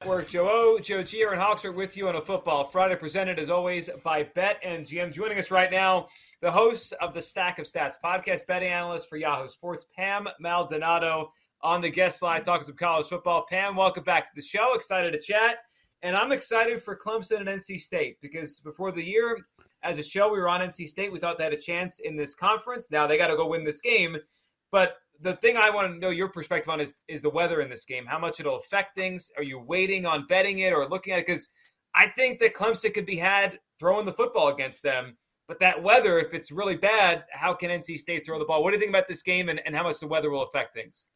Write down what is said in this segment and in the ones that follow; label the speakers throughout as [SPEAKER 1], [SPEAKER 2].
[SPEAKER 1] Network. Joe O, Joe G, and Hawks are with you on a Football Friday, presented as always by Bet MGM. Joining us right now, the host of the Stack of Stats podcast, betting analyst for Yahoo Sports, Pam Maldonado, on the guest line talking some college football. Pam, welcome back to the show. Excited to chat, and I'm excited for Clemson and NC State because before the year, as a show, we were on NC State. We thought they had a chance in this conference. Now they got to go win this game, but the thing I want to know your perspective on is is the weather in this game. How much it'll affect things? Are you waiting on betting it or looking at it? Because I think that Clemson could be had throwing the football against them. But that weather, if it's really bad, how can NC State throw the ball? What do you think about this game and, and how much the weather will affect things?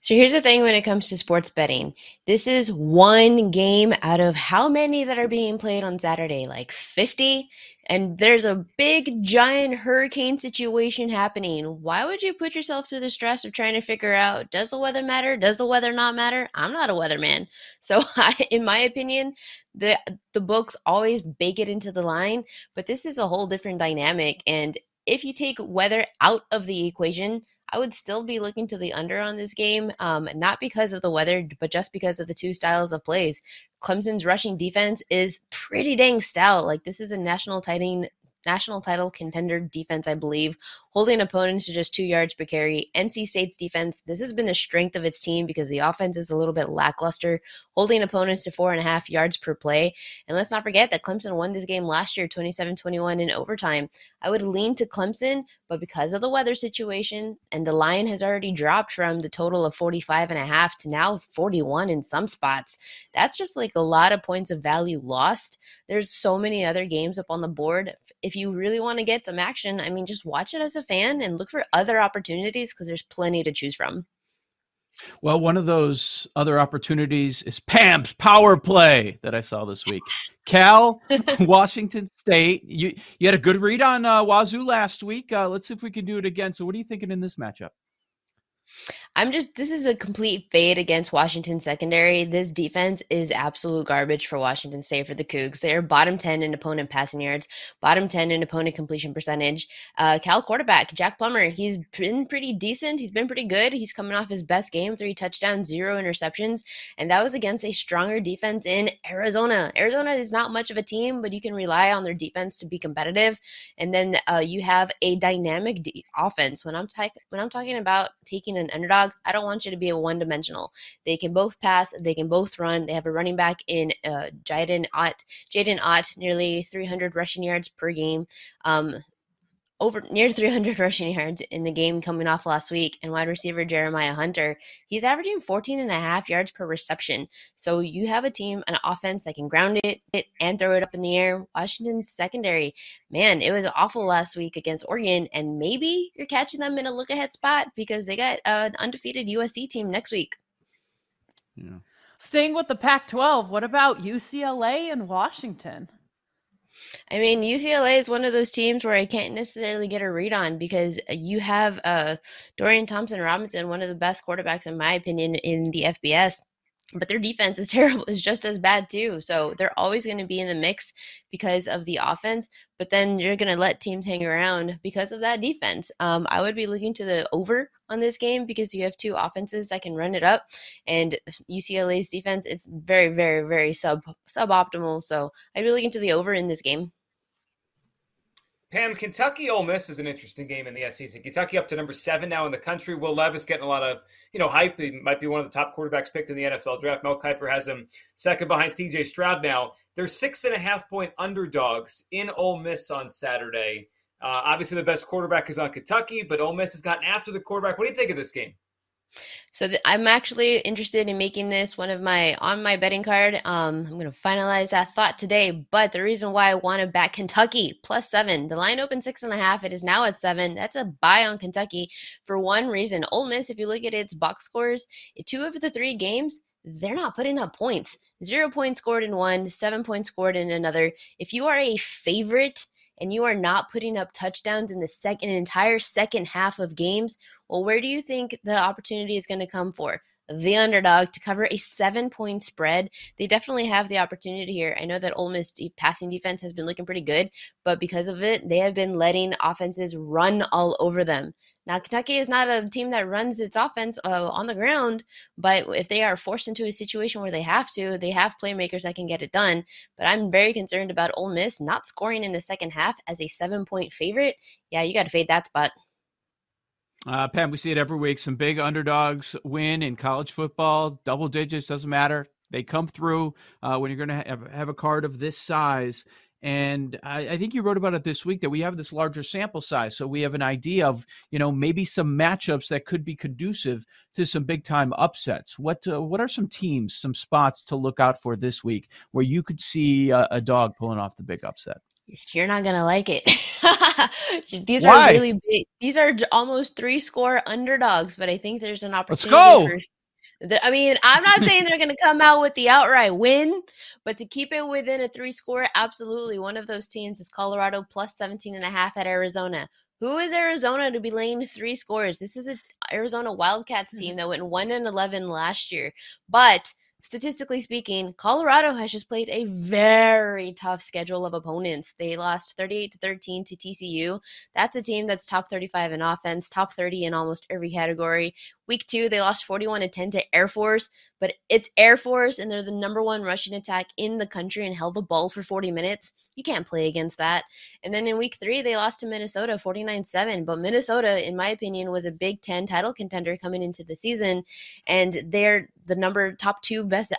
[SPEAKER 2] So here's the thing when it comes to sports betting. This is one game out of how many that are being played on Saturday? Like 50? And there's a big giant hurricane situation happening. Why would you put yourself through the stress of trying to figure out does the weather matter? Does the weather not matter? I'm not a weatherman. So I, in my opinion, the the books always bake it into the line, but this is a whole different dynamic and if you take weather out of the equation, I would still be looking to the under on this game, um, not because of the weather, but just because of the two styles of plays. Clemson's rushing defense is pretty dang stout. Like this is a national title national title contender defense, I believe, holding opponents to just two yards per carry. NC State's defense, this has been the strength of its team because the offense is a little bit lackluster, holding opponents to four and a half yards per play. And let's not forget that Clemson won this game last year, 27 21 in overtime. I would lean to Clemson, but because of the weather situation, and the line has already dropped from the total of 45 and a half to now 41 in some spots, that's just like a lot of points of value lost. There's so many other games up on the board. If you really want to get some action, I mean, just watch it as a fan and look for other opportunities because there's plenty to choose from.
[SPEAKER 3] Well, one of those other opportunities is Pam's power play that I saw this week. Cal, Washington State. You you had a good read on uh, Wazoo last week. Uh, let's see if we can do it again. So, what are you thinking in this matchup?
[SPEAKER 2] I'm just this is a complete fade against Washington secondary. This defense is absolute garbage for Washington State for the Cougs. They're bottom 10 in opponent passing yards, bottom 10 in opponent completion percentage. Uh, Cal quarterback Jack Plummer, he's been pretty decent. He's been pretty good. He's coming off his best game, three touchdowns, zero interceptions, and that was against a stronger defense in Arizona. Arizona is not much of a team, but you can rely on their defense to be competitive. And then uh, you have a dynamic de- offense. When I'm ta- when I'm talking about taking an underdog, I don't want you to be a one dimensional. They can both pass, they can both run. They have a running back in uh, Jaydn Ott, Jaydn Ott, nearly 300 rushing yards per game. Um, over near 300 rushing yards in the game coming off last week and wide receiver jeremiah hunter he's averaging 14 and a half yards per reception so you have a team an offense that can ground it, it and throw it up in the air washington's secondary man it was awful last week against oregon and maybe you're catching them in a look ahead spot because they got an undefeated usc team next week
[SPEAKER 3] Yeah.
[SPEAKER 4] Staying with the Pac 12, what about UCLA and Washington?
[SPEAKER 2] I mean, UCLA is one of those teams where I can't necessarily get a read on because you have uh, Dorian Thompson Robinson, one of the best quarterbacks, in my opinion, in the FBS. But their defense is terrible, is just as bad too. So they're always going to be in the mix because of the offense. But then you're going to let teams hang around because of that defense. Um, I would be looking to the over on this game because you have two offenses that can run it up, and UCLA's defense it's very, very, very sub suboptimal. So I'd be looking to the over in this game.
[SPEAKER 1] Pam, Kentucky Ole Miss is an interesting game in the SEC. Kentucky up to number seven now in the country. Will Levis getting a lot of you know hype. He might be one of the top quarterbacks picked in the NFL draft. Mel Kiper has him second behind C.J. Stroud now. They're six and a half point underdogs in Ole Miss on Saturday. Uh, obviously, the best quarterback is on Kentucky, but Ole Miss has gotten after the quarterback. What do you think of this game?
[SPEAKER 2] So th- I'm actually interested in making this one of my on my betting card. Um, I'm going to finalize that thought today. But the reason why I want to back Kentucky plus seven, the line opened six and a half. It is now at seven. That's a buy on Kentucky for one reason. Ole Miss, if you look at its box scores, two of the three games they're not putting up points. Zero points scored in one, seven points scored in another. If you are a favorite and you are not putting up touchdowns in the second entire second half of games, well, where do you think the opportunity is going to come for? The underdog to cover a seven point spread. They definitely have the opportunity here. I know that Ole Miss passing defense has been looking pretty good, but because of it, they have been letting offenses run all over them. Now, Kentucky is not a team that runs its offense uh, on the ground, but if they are forced into a situation where they have to, they have playmakers that can get it done. But I'm very concerned about Ole Miss not scoring in the second half as a seven point favorite. Yeah, you got to fade that spot.
[SPEAKER 3] Uh, Pam, we see it every week. Some big underdogs win in college football, double digits, doesn't matter. They come through uh, when you're going to have, have a card of this size. And I, I, think you wrote about it this week that we have this larger sample size. So we have an idea of, you know, maybe some matchups that could be conducive to some big time upsets. What uh, what are some teams, some spots to look out for this week where you could see a, a dog pulling off the big upset?
[SPEAKER 2] You're not gonna like it. these Why? are really big. These are almost three score underdogs, but I think there's an opportunity.
[SPEAKER 3] Let's go. For,
[SPEAKER 2] I mean, I'm not saying they're going to come out with the outright win, but to keep it within a three score, absolutely. One of those teams is Colorado plus 17 and a half at Arizona. Who is Arizona to be laying three scores? This is an Arizona Wildcats mm-hmm. team that went 1 and 11 last year. But statistically speaking, Colorado has just played a very tough schedule of opponents. They lost 38 to 13 to TCU. That's a team that's top 35 in offense, top 30 in almost every category. Week two, they lost 41 to 10 to Air Force, but it's Air Force and they're the number one rushing attack in the country and held the ball for 40 minutes. You can't play against that. And then in week three, they lost to Minnesota 49 7. But Minnesota, in my opinion, was a Big Ten title contender coming into the season. And they're the number top two best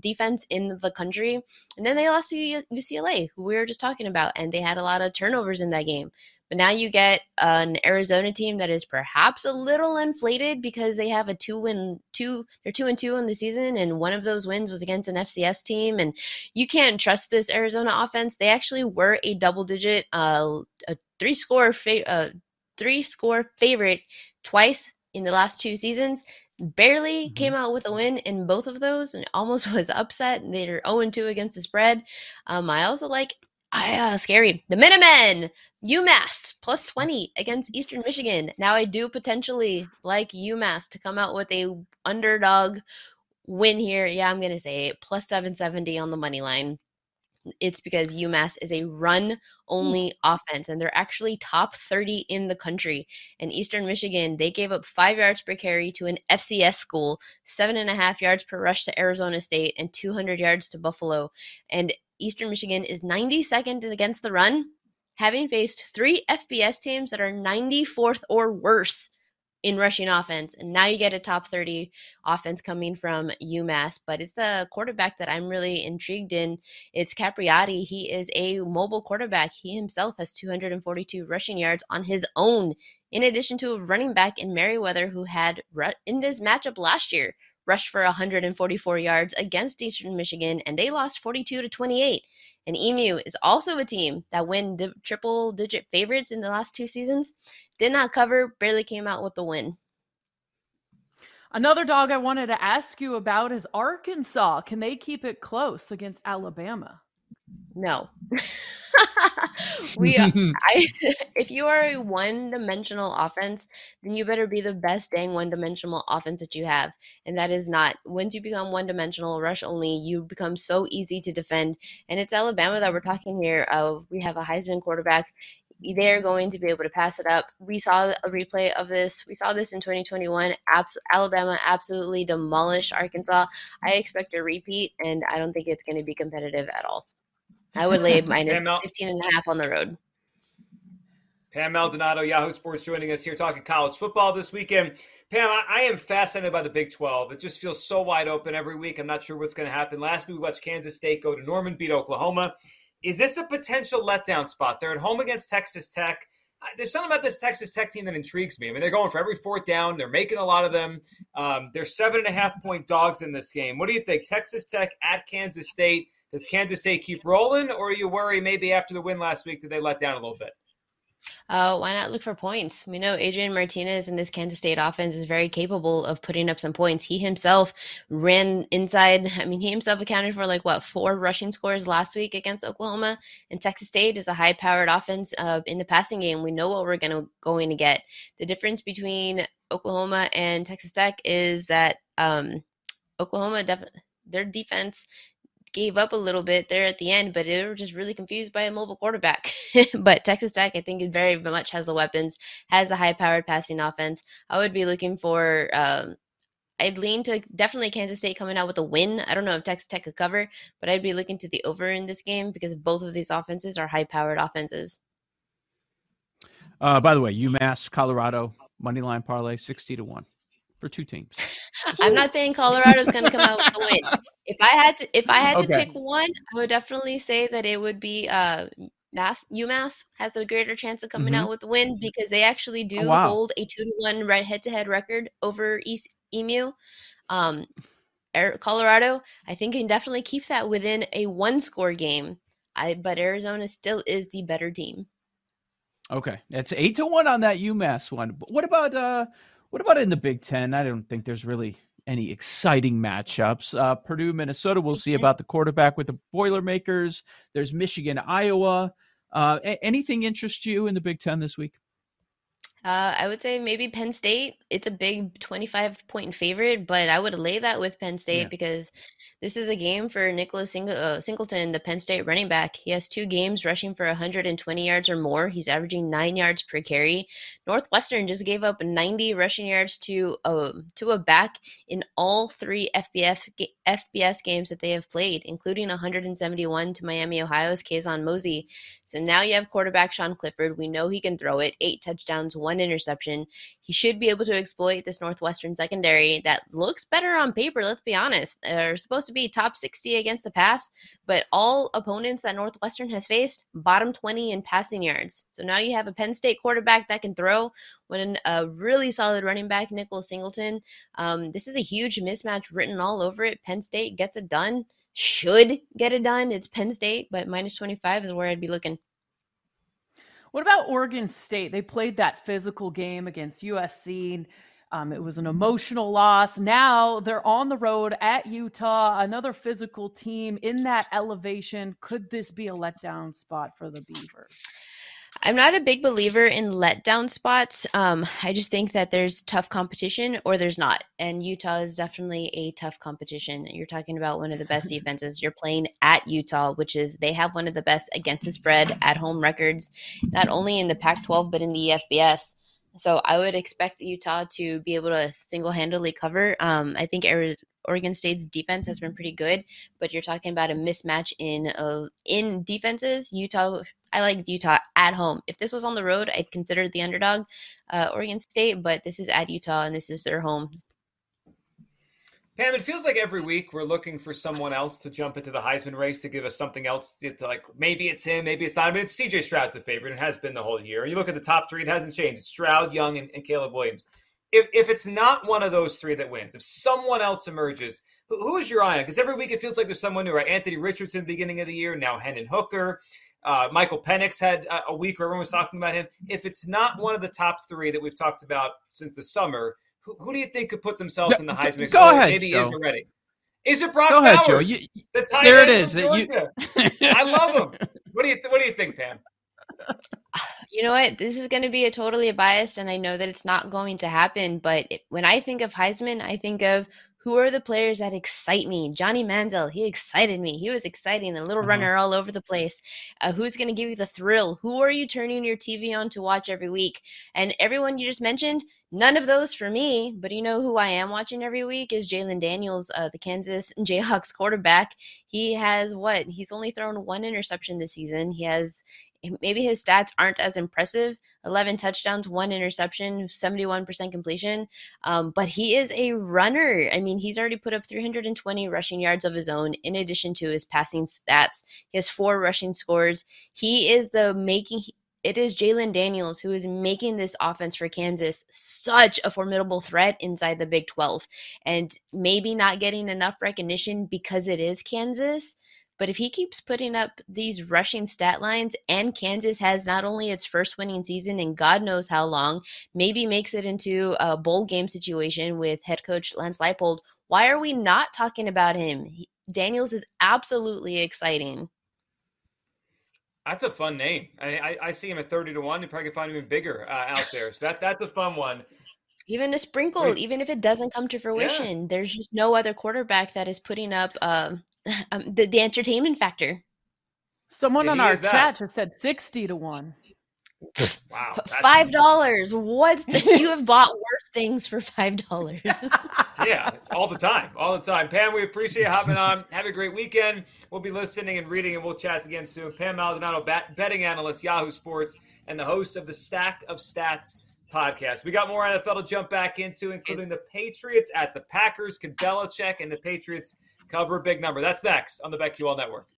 [SPEAKER 2] defense in the country. And then they lost to UCLA, who we were just talking about. And they had a lot of turnovers in that game. But now you get an Arizona team that is perhaps a little inflated because they have a two win two they're two and two in the season and one of those wins was against an FCS team and you can't trust this Arizona offense. They actually were a double digit uh a three score fa- uh, three score favorite twice in the last two seasons barely mm-hmm. came out with a win in both of those and almost was upset. They're 0 2 against the spread. Um, I also like Uh, scary. The Minutemen, UMass plus 20 against Eastern Michigan. Now I do potentially like UMass to come out with a underdog win here. Yeah, I'm going to say plus 770 on the money line. It's because UMass is a run only mm. offense and they're actually top 30 in the country. And Eastern Michigan, they gave up five yards per carry to an FCS school, seven and a half yards per rush to Arizona State, and 200 yards to Buffalo. And Eastern Michigan is 92nd against the run, having faced three FBS teams that are 94th or worse in rushing offense. And now you get a top 30 offense coming from UMass, but it's the quarterback that I'm really intrigued in. It's Campiotti. He is a mobile quarterback. He himself has 242 rushing yards on his own, in addition to a running back in Merriweather who had in this matchup last year rushed for 144 yards against Eastern Michigan, and they lost 42 to 28. And EMU is also a team that win di- triple digit favorites in the last two seasons. Did not cover, barely came out with the win.
[SPEAKER 4] Another dog I wanted to ask you about is Arkansas. Can they keep it close against Alabama?
[SPEAKER 2] No. we I if you are a one-dimensional offense, then you better be the best dang one-dimensional offense that you have. And that is not once you become one-dimensional rush only, you become so easy to defend. And it's Alabama that we're talking here. Uh, we have a Heisman quarterback they're going to be able to pass it up. We saw a replay of this. We saw this in 2021. Abs- Alabama absolutely demolished Arkansas. I expect a repeat, and I don't think it's going to be competitive at all. I would lay minus Mel- 15 and a half on the road.
[SPEAKER 1] Pam Maldonado, Yahoo Sports, joining us here talking college football this weekend. Pam, I, I, am fascinated by the Big 12. It just feels so wide open every week. I'm not sure what's going to happen. Last week, we watched Kansas State go to Norman, beat Oklahoma. Is this a potential letdown spot? They're at home against Texas Tech. There's something about this Texas Tech team that intrigues me. I mean, they're going for every fourth down. They're making a lot of them. Um, they're seven and a half point dogs in this game. What do you think? Texas Tech at Kansas State. Does Kansas State keep rolling, or you worry maybe after the win last week did they let down a little bit?
[SPEAKER 2] Uh, why not look for points? We know Adrian Martinez in this Kansas State offense is very capable of putting up some points. He himself ran inside. I mean, he himself accounted for like what four rushing scores last week against Oklahoma. And Texas State is a high-powered offense uh, in the passing game. We know what we're to going to get. The difference between Oklahoma and Texas Tech is that um, Oklahoma def- their defense gave up a little bit there at the end, but they were just really confused by a mobile quarterback. but Texas Tech, I think, very much has the weapons, has the high powered passing offense. I would be looking for. Um, I'd lean to definitely Kansas State coming out with a win. I don't know if Texas Tech could cover, but I'd be looking to the over in this game because both of these offenses are high powered offenses.
[SPEAKER 3] Uh, by the way, UMass, Colorado, money line parlay, 60 to 1 for two teams.
[SPEAKER 2] I'm not saying Colorado's going to come out with the win. If I had to, if I had to pick one, I would definitely say that it would be uh, Mass. UMass has a greater chance of coming out with the win because they actually do
[SPEAKER 3] Mm-hmm. Oh, wow.
[SPEAKER 2] hold a two to one right head to head record over East Emu. Um, Colorado, I think, can definitely keep that within a one score game. I but Arizona still is the better team.
[SPEAKER 3] Okay, it's eight to one on that UMass one. But what about uh, what about in the Big Ten? I don't think there's really any exciting matchups. Uh, Purdue, Minnesota. We'll see about the quarterback with the Boilermakers. There's Michigan, Iowa. Uh, a- anything interest you in the Big Ten this week?
[SPEAKER 2] Uh, I would say maybe Penn State. It's a big 25 point favorite, but I would lay that with Penn State
[SPEAKER 3] Yeah.
[SPEAKER 2] because this is a game for Nicholas Sing- uh, Singleton, the Penn State running back. He has two games rushing for 120 yards or more. He's averaging nine yards per carry. Northwestern just gave up 90 rushing yards to a to a back in all three FBS FBS games that they have played, including 171 to Miami, Ohio's Keyon Mozee. So now you have quarterback Sean Clifford. We know he can throw it. Eight touchdowns, one interception. He should be able to exploit this Northwestern secondary that looks better on paper. Let's be honest. They're supposed to be top 60 against the pass, but all opponents that Northwestern has faced, bottom 20 in passing yards. So now you have a Penn State quarterback that can throw when a really solid running back, Nicholas Singleton. Um, this is a huge mismatch written all over it. Penn State gets it done should get it done. It's Penn State, but minus 25 is where I'd be looking.
[SPEAKER 4] What about Oregon State? They played that physical game against USC. Um, it was an emotional loss. Now they're on the road at Utah, another physical team in that elevation. Could this be a letdown spot for the Beavers?
[SPEAKER 2] I'm not a big believer in letdown spots. Um, I just think that there's tough competition or there's not. And Utah is definitely a tough competition. You're talking about one of the best defenses. You're playing at Utah, which is they have one of the best against the spread at home records, not only in the Pac 12, but in the FBS. So I would expect Utah to be able to single handedly cover. Um, I think Ari- Oregon State's defense has been pretty good, but you're talking about a mismatch in uh, in defenses. Utah, I like Utah at home. If this was on the road, I'd consider the underdog, uh, Oregon State, but this is at Utah and this is their home.
[SPEAKER 1] Pam, it feels like every week we're looking for someone else to jump into the Heisman race to give us something else. To, to like maybe it's him, maybe it's not. I mean, it's CJ Stroud's the favorite and has been the whole year. You look at the top three; it hasn't changed. It's Stroud, Young, and, and Caleb Williams. If if it's not one of those three that wins, if someone else emerges, who, who is your eye on? Because every week it feels like there's someone new. Right? Anthony Richardson, beginning of the year, now Hendon Hooker. Uh, Michael Penix had a, a week where everyone was talking about him. If it's not one of the top three that we've talked about since the summer, who, who do you think could put themselves
[SPEAKER 3] Yeah,
[SPEAKER 1] in the Heisman?
[SPEAKER 3] go ahead,
[SPEAKER 1] Maybe
[SPEAKER 3] Joe.
[SPEAKER 1] is already. Is it Brock
[SPEAKER 3] Go ahead, Joe. You-
[SPEAKER 1] the tight
[SPEAKER 3] there it
[SPEAKER 1] end
[SPEAKER 3] is. You-
[SPEAKER 1] I love him. What do you What do you think, Pam?
[SPEAKER 2] You know what? This is going to be a totally biased, and I know that it's not going to happen. But it- when I think of Heisman, I think of who are the players that excite me. Johnny Manziel, he excited me. He was exciting, a little
[SPEAKER 3] Uh-huh.
[SPEAKER 2] runner all over the place. Uh, who's going to give you the thrill? Who are you turning your TV on to watch every week? And everyone you just mentioned, none of those for me. But you know who I am watching every week is Jalon Daniels, uh, the Kansas Jayhawks quarterback. He has what? He's only thrown one interception this season. He has maybe his stats aren't as impressive 11 touchdowns one interception 71% completion um, but he is a runner i mean he's already put up 320 rushing yards of his own in addition to his passing stats he has four rushing scores he is the making it is Jalon Daniels who is making this offense for Kansas such a formidable threat inside the Big 12 and maybe not getting enough recognition because it is Kansas But if he keeps putting up these rushing stat lines and Kansas has not only its first winning season in God knows how long, maybe makes it into a bowl game situation with head coach Lance Leipold, why are we not talking about him? Daniels is absolutely exciting.
[SPEAKER 1] That's a fun name. I, I, I see him at thirty to one. You probably can find him even bigger uh, out there. So that that's a fun one.
[SPEAKER 2] Even a sprinkle, Wait. even if it doesn't come to fruition, yeah. there's just no other quarterback that is putting up um, um, the, the entertainment factor.
[SPEAKER 4] Someone yeah, on our chat just said sixty to one.
[SPEAKER 1] Wow,
[SPEAKER 2] five dollars. What you have bought worse things for five dollars?
[SPEAKER 1] yeah, all the time, all the time. Pam, we appreciate you hopping on. Have a great weekend. We'll be listening and reading, and we'll chat again soon. Pam Maldonado, betting analyst, Yahoo Sports, and the host of the Stack of Stats podcast. We got more NFL to jump back into, including the Patriots at the Packers. Can Belichick and the Patriots cover a big number? That's next on the BetQL Network.